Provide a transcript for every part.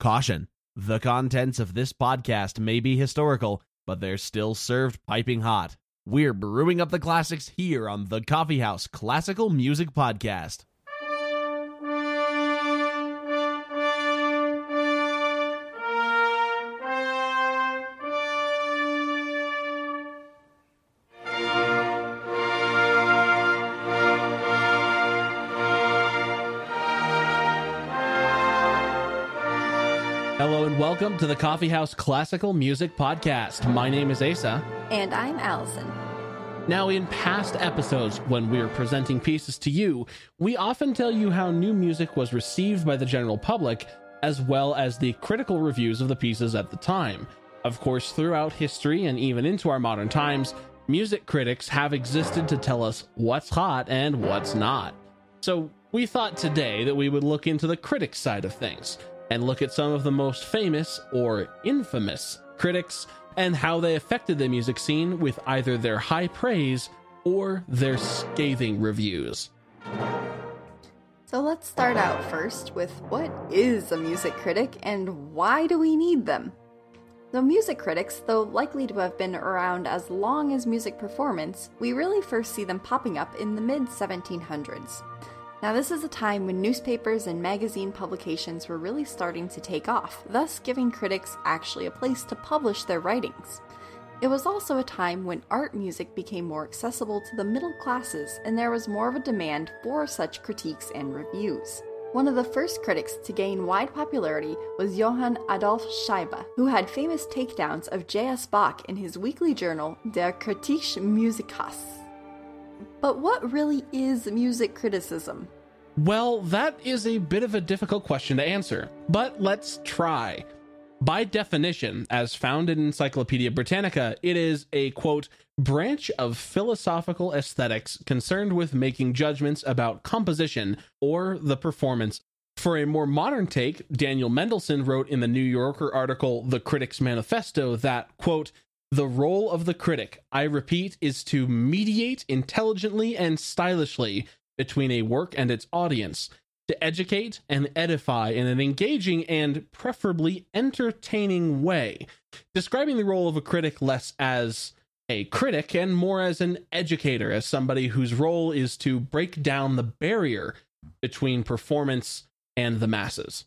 Caution The contents of this podcast may be historical, but they're still served piping hot. We're brewing up the classics here on the Coffee House Classical Music Podcast. Welcome to the Coffee House Classical Music Podcast. My name is Asa. And I'm Allison. Now, in past episodes, when we're presenting pieces to you, we often tell you how new music was received by the general public, as well as the critical reviews of the pieces at the time. Of course, throughout history and even into our modern times, music critics have existed to tell us what's hot and what's not. So, we thought today that we would look into the critic side of things and look at some of the most famous or infamous critics and how they affected the music scene with either their high praise or their scathing reviews. So let's start out first with what is a music critic and why do we need them? The music critics, though likely to have been around as long as music performance, we really first see them popping up in the mid 1700s. Now, this is a time when newspapers and magazine publications were really starting to take off, thus giving critics actually a place to publish their writings. It was also a time when art music became more accessible to the middle classes, and there was more of a demand for such critiques and reviews. One of the first critics to gain wide popularity was Johann Adolf Scheibe, who had famous takedowns of J.S. Bach in his weekly journal Der Critische Musicus. But what really is music criticism? Well, that is a bit of a difficult question to answer, but let's try. By definition, as found in Encyclopedia Britannica, it is a quote, branch of philosophical aesthetics concerned with making judgments about composition or the performance. For a more modern take, Daniel Mendelsohn wrote in the New Yorker article The Critic's Manifesto that, quote, the role of the critic, I repeat, is to mediate intelligently and stylishly between a work and its audience, to educate and edify in an engaging and preferably entertaining way, describing the role of a critic less as a critic and more as an educator, as somebody whose role is to break down the barrier between performance and the masses.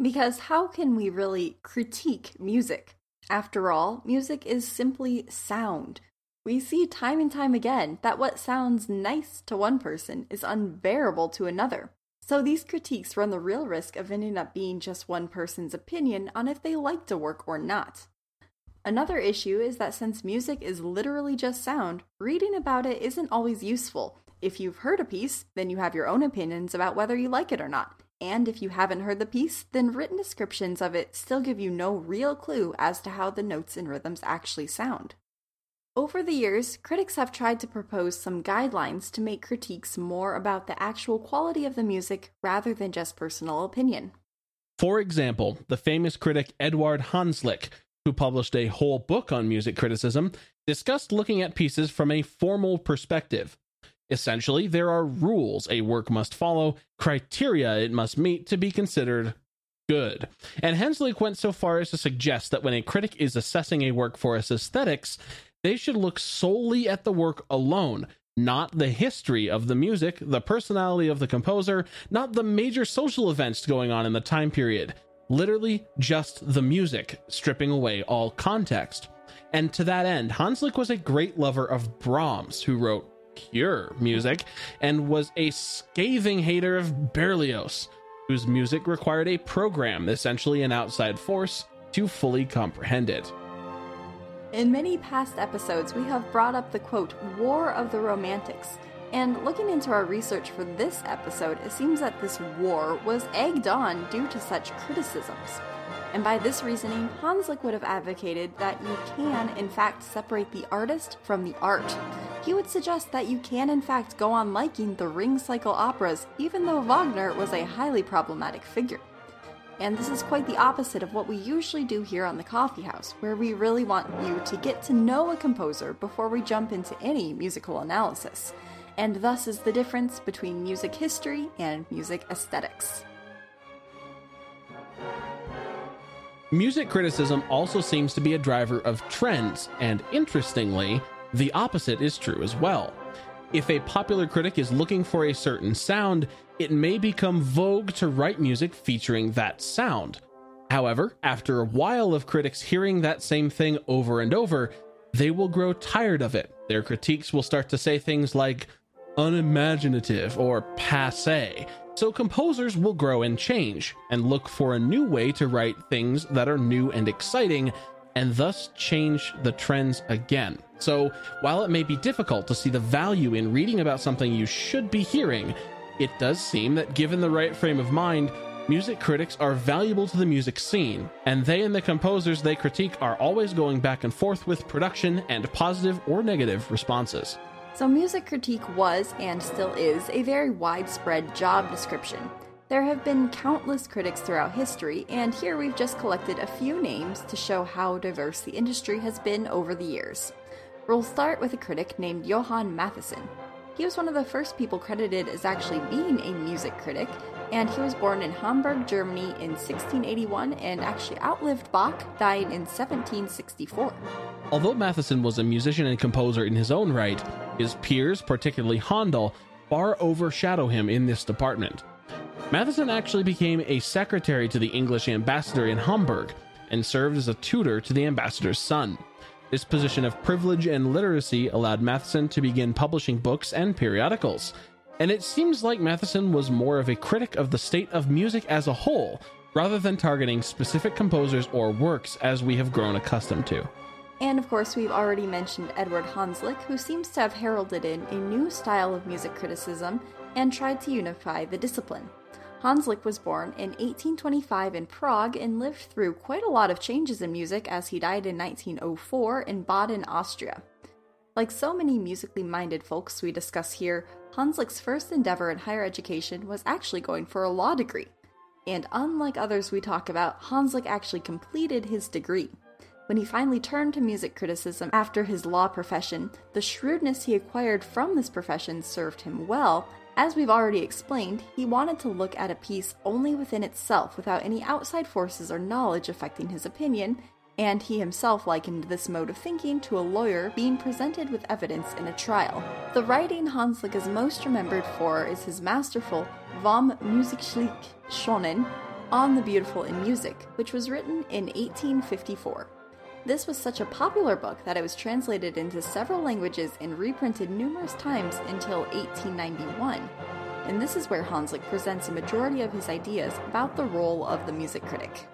Because how can we really critique music? After all, music is simply sound. We see time and time again that what sounds nice to one person is unbearable to another. So these critiques run the real risk of ending up being just one person's opinion on if they liked a work or not. Another issue is that since music is literally just sound, reading about it isn't always useful. If you've heard a piece, then you have your own opinions about whether you like it or not. And if you haven't heard the piece, then written descriptions of it still give you no real clue as to how the notes and rhythms actually sound. Over the years, critics have tried to propose some guidelines to make critiques more about the actual quality of the music rather than just personal opinion. For example, the famous critic Eduard Hanslick, who published a whole book on music criticism, discussed looking at pieces from a formal perspective. Essentially, there are rules a work must follow, criteria it must meet to be considered good. And Hanslick went so far as to suggest that when a critic is assessing a work for its aesthetics, they should look solely at the work alone, not the history of the music, the personality of the composer, not the major social events going on in the time period. Literally, just the music, stripping away all context. And to that end, Hanslick was a great lover of Brahms, who wrote Cure music, and was a scathing hater of Berlioz, whose music required a program, essentially an outside force, to fully comprehend it. In many past episodes, we have brought up the quote, War of the Romantics. And looking into our research for this episode, it seems that this war was egged on due to such criticisms. And by this reasoning, Hanslick would have advocated that you can, in fact, separate the artist from the art. He would suggest that you can, in fact, go on liking the Ring Cycle operas, even though Wagner was a highly problematic figure. And this is quite the opposite of what we usually do here on the Coffee House, where we really want you to get to know a composer before we jump into any musical analysis. And thus is the difference between music history and music aesthetics. Music criticism also seems to be a driver of trends, and interestingly, the opposite is true as well. If a popular critic is looking for a certain sound, it may become vogue to write music featuring that sound. However, after a while of critics hearing that same thing over and over, they will grow tired of it. Their critiques will start to say things like unimaginative or passe. So composers will grow and change and look for a new way to write things that are new and exciting and thus change the trends again. So, while it may be difficult to see the value in reading about something you should be hearing, it does seem that given the right frame of mind, music critics are valuable to the music scene, and they and the composers they critique are always going back and forth with production and positive or negative responses. So, music critique was and still is a very widespread job description. There have been countless critics throughout history, and here we've just collected a few names to show how diverse the industry has been over the years. We'll start with a critic named Johann Mattheson. He was one of the first people credited as actually being a music critic, and he was born in Hamburg, Germany in 1681 and actually outlived Bach, dying in 1764. Although Mattheson was a musician and composer in his own right, his peers, particularly Handel, far overshadow him in this department. Mattheson actually became a secretary to the English ambassador in Hamburg and served as a tutor to the ambassador's son. This position of privilege and literacy allowed Mattheson to begin publishing books and periodicals, and it seems like Mattheson was more of a critic of the state of music as a whole, rather than targeting specific composers or works as we have grown accustomed to. And of course, we've already mentioned Edward Hanslick, who seems to have heralded in a new style of music criticism and tried to unify the discipline. Hanslick was born in 1825 in Prague and lived through quite a lot of changes in music as he died in 1904 in Baden, Austria. Like so many musically minded folks we discuss here, Hanslick's first endeavor in higher education was actually going for a law degree. And unlike others we talk about, Hanslick actually completed his degree. When he finally turned to music criticism after his law profession, the shrewdness he acquired from this profession served him well, as we've already explained, he wanted to look at a piece only within itself without any outside forces or knowledge affecting his opinion, and he himself likened this mode of thinking to a lawyer being presented with evidence in a trial. The writing Hanslick is most remembered for is his masterful Vom Musikstück Schonen on the Beautiful in Music, which was written in 1854. This was such a popular book that it was translated into several languages and reprinted numerous times until 1891. And this is where Hanslick presents a majority of his ideas about the role of the music critic.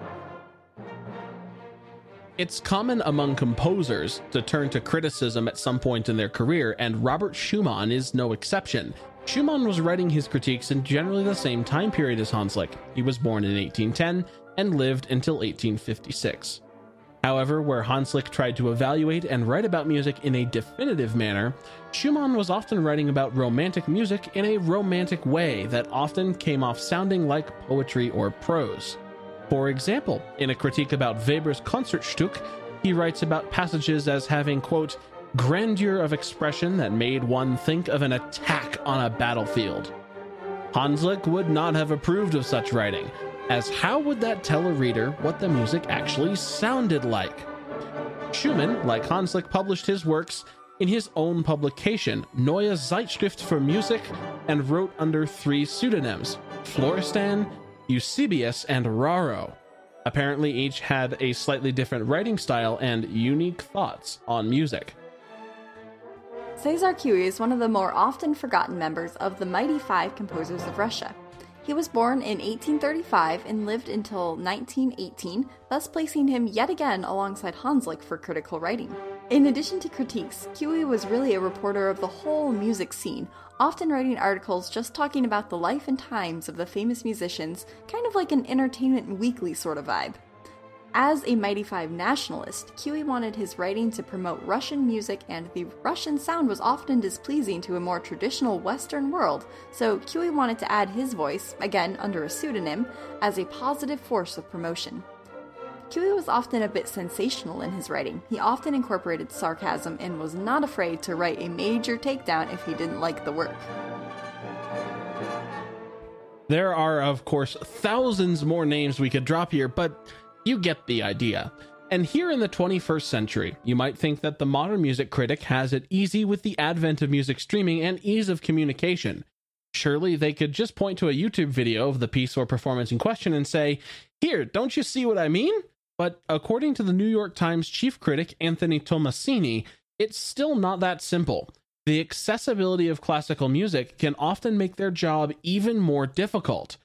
It's common among composers to turn to criticism at some point in their career, and Robert Schumann is no exception. Schumann was writing his critiques in generally the same time period as Hanslick. He was born in 1810 and lived until 1856. However, where Hanslick tried to evaluate and write about music in a definitive manner, Schumann was often writing about romantic music in a romantic way that often came off sounding like poetry or prose. For example, in a critique about Weber's Concertstück, he writes about passages as having, quote, grandeur of expression that made one think of an attack on a battlefield. Hanslick would not have approved of such writing, as how would that tell a reader what the music actually sounded like? Schumann, like Hanslick, published his works in his own publication, Neue Zeitschrift für Musik, and wrote under three pseudonyms Florestan, Eusebius, and Raro. Apparently, each had a slightly different writing style and unique thoughts on music. Cesar Cui is one of the more often forgotten members of the Mighty Five composers of Russia. He was born in 1835 and lived until 1918, thus placing him yet again alongside Hanslick for critical writing. In addition to critiques, Cui was really a reporter of the whole music scene, often writing articles just talking about the life and times of the famous musicians, kind of like an entertainment weekly sort of vibe. As a Mighty Five nationalist, Cui wanted his writing to promote Russian music, and the Russian sound was often displeasing to a more traditional Western world, so Cui wanted to add his voice, again under a pseudonym, as a positive force of promotion. Cui was often a bit sensational in his writing. He often incorporated sarcasm and was not afraid to write a major takedown if he didn't like the work. There are, of course, thousands more names we could drop here, but You get the idea. And here in the 21st century, you might think that the modern music critic has it easy with the advent of music streaming and ease of communication. Surely they could just point to a YouTube video of the piece or performance in question and say, Here, don't you see what I mean? But according to the New York Times chief critic Anthony Tommasini, it's still not that simple. The accessibility of classical music can often make their job even more difficult.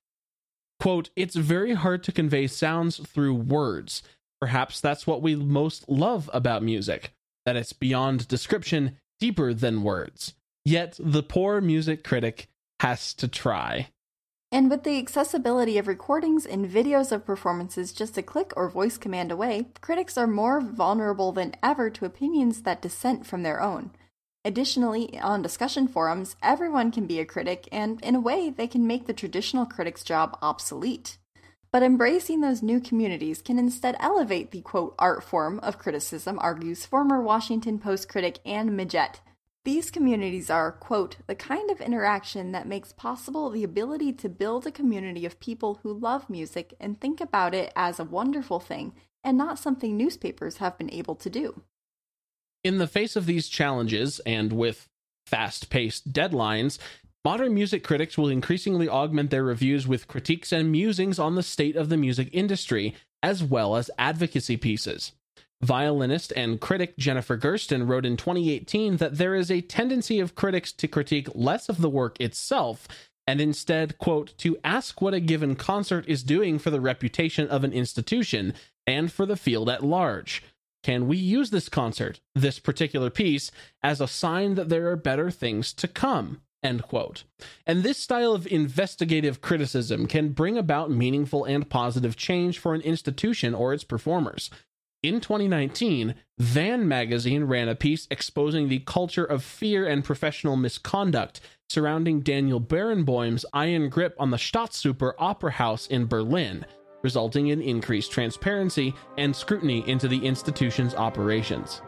Quote, it's very hard to convey sounds through words. Perhaps that's what we most love about music, that it's beyond description, deeper than words. Yet the poor music critic has to try. And with the accessibility of recordings and videos of performances just a click or voice command away, critics are more vulnerable than ever to opinions that dissent from their own. Additionally, on discussion forums, everyone can be a critic, and in a way, they can make the traditional critic's job obsolete. But embracing those new communities can instead elevate the quote art form of criticism, argues former Washington Post critic Anne Midgette. These communities are, quote, the kind of interaction that makes possible the ability to build a community of people who love music and think about it as a wonderful thing and not something newspapers have been able to do. In the face of these challenges, and with fast paced deadlines, Modern music critics will increasingly augment their reviews with critiques and musings on the state of the music industry, as well as advocacy pieces. Violinist and critic Jennifer Gersten wrote in 2018 that there is a tendency of critics to critique less of the work itself and instead, quote, to ask what a given concert is doing for the reputation of an institution and for the field at large. Can we use this concert, this particular piece, as a sign that there are better things to come? End quote. And this style of investigative criticism can bring about meaningful and positive change for an institution or its performers. In 2019, Van magazine ran a piece exposing the culture of fear and professional misconduct surrounding Daniel Barenboim's iron grip on the Staatsoper Opera House in Berlin, resulting in increased transparency and scrutiny into the institution's operations.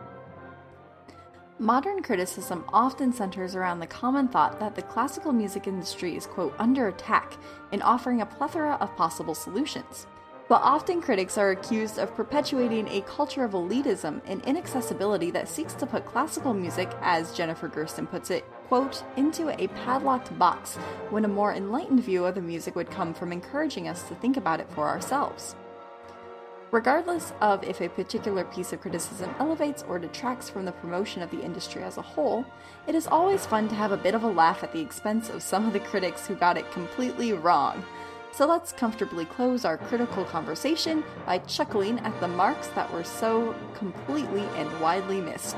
Modern criticism often centers around the common thought that the classical music industry is, quote, under attack in offering a plethora of possible solutions. But often critics are accused of perpetuating a culture of elitism and inaccessibility that seeks to put classical music, as Jennifer Gersten puts it, quote, into a padlocked box, when a more enlightened view of the music would come from encouraging us to think about it for ourselves. Regardless of if a particular piece of criticism elevates or detracts from the promotion of the industry as a whole, it is always fun to have a bit of a laugh at the expense of some of the critics who got it completely wrong. So let's comfortably close our critical conversation by chuckling at the marks that were so completely and widely missed.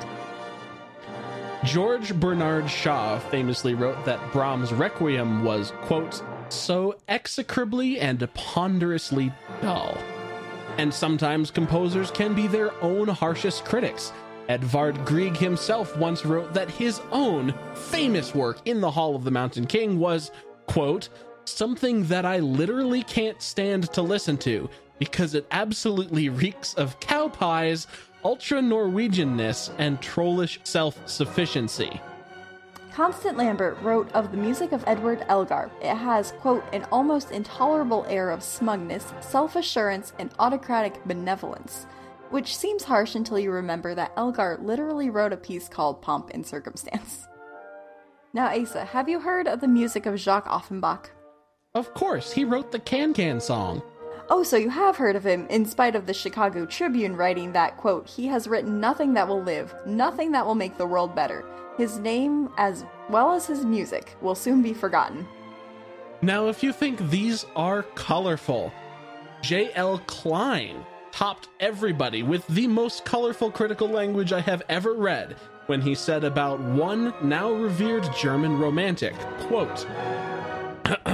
George Bernard Shaw famously wrote that Brahms' Requiem was, quote, so execrably and ponderously dull and sometimes composers can be their own harshest critics. Edvard Grieg himself once wrote that his own famous work in the Hall of the Mountain King was, quote, something that I literally can't stand to listen to because it absolutely reeks of cow pies, ultra Norwegianness, and trollish self sufficiency. Constant Lambert wrote of the music of Edward Elgar. It has, quote, an almost intolerable air of smugness, self assurance, and autocratic benevolence, which seems harsh until you remember that Elgar literally wrote a piece called Pomp and Circumstance. Now, Asa, have you heard of the music of Jacques Offenbach? Of course, he wrote the Can Can song. Oh, so you have heard of him, in spite of the Chicago Tribune writing that, quote, he has written nothing that will live, nothing that will make the world better. His name, as well as his music, will soon be forgotten. Now, if you think these are colorful, J.L. Klein topped everybody with the most colorful critical language I have ever read when he said about one now revered German romantic, quote,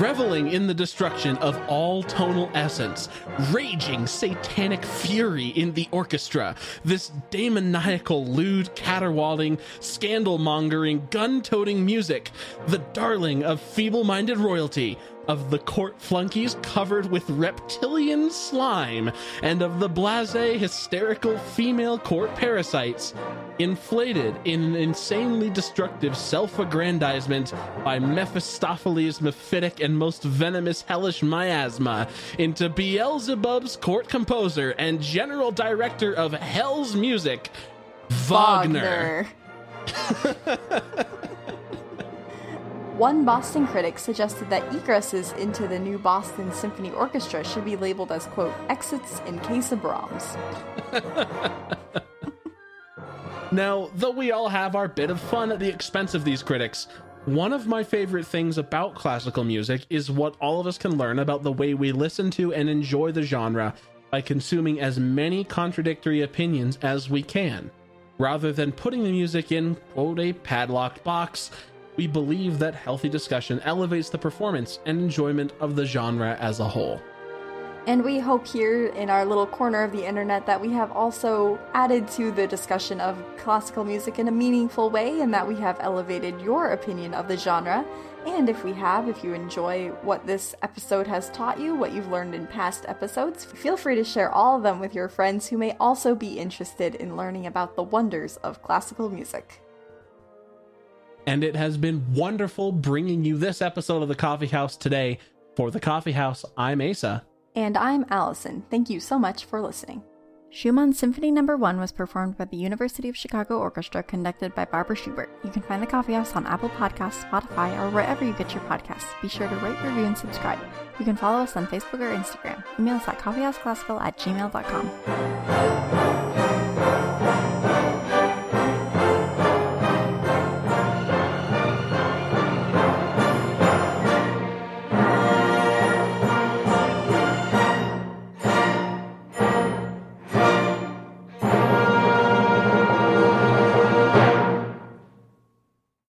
reveling in the destruction of all tonal essence, raging satanic fury in the orchestra, this demoniacal, lewd, caterwauling, scandal mongering, gun toting music, the darling of feeble minded royalty, of the court flunkies covered with reptilian slime, and of the blase, hysterical female court parasites, inflated in an insanely destructive self aggrandizement by Mephistopheles' mephitic and most venomous hellish miasma, into Beelzebub's court composer and general director of Hell's Music, Wagner. Wagner. One Boston critic suggested that egresses into the new Boston Symphony Orchestra should be labeled as, quote, exits in case of Brahms. Now, though we all have our bit of fun at the expense of these critics, one of my favorite things about classical music is what all of us can learn about the way we listen to and enjoy the genre by consuming as many contradictory opinions as we can. Rather than putting the music in, quote, a padlocked box, we believe that healthy discussion elevates the performance and enjoyment of the genre as a whole. And we hope here in our little corner of the internet that we have also added to the discussion of classical music in a meaningful way and that we have elevated your opinion of the genre. And if we have, if you enjoy what this episode has taught you, what you've learned in past episodes, feel free to share all of them with your friends who may also be interested in learning about the wonders of classical music. And it has been wonderful bringing you this episode of The Coffee House today. For The Coffee House, I'm Asa. And I'm Allison. Thank you so much for listening. Schumann Symphony No. 1 was performed by the University of Chicago Orchestra, conducted by Barbara Schubert. You can find the Coffee House on Apple Podcasts, Spotify, or wherever you get your podcasts. Be sure to rate, review, and subscribe. You can follow us on Facebook or Instagram. Email us at coffeehouseclassical at gmail.com.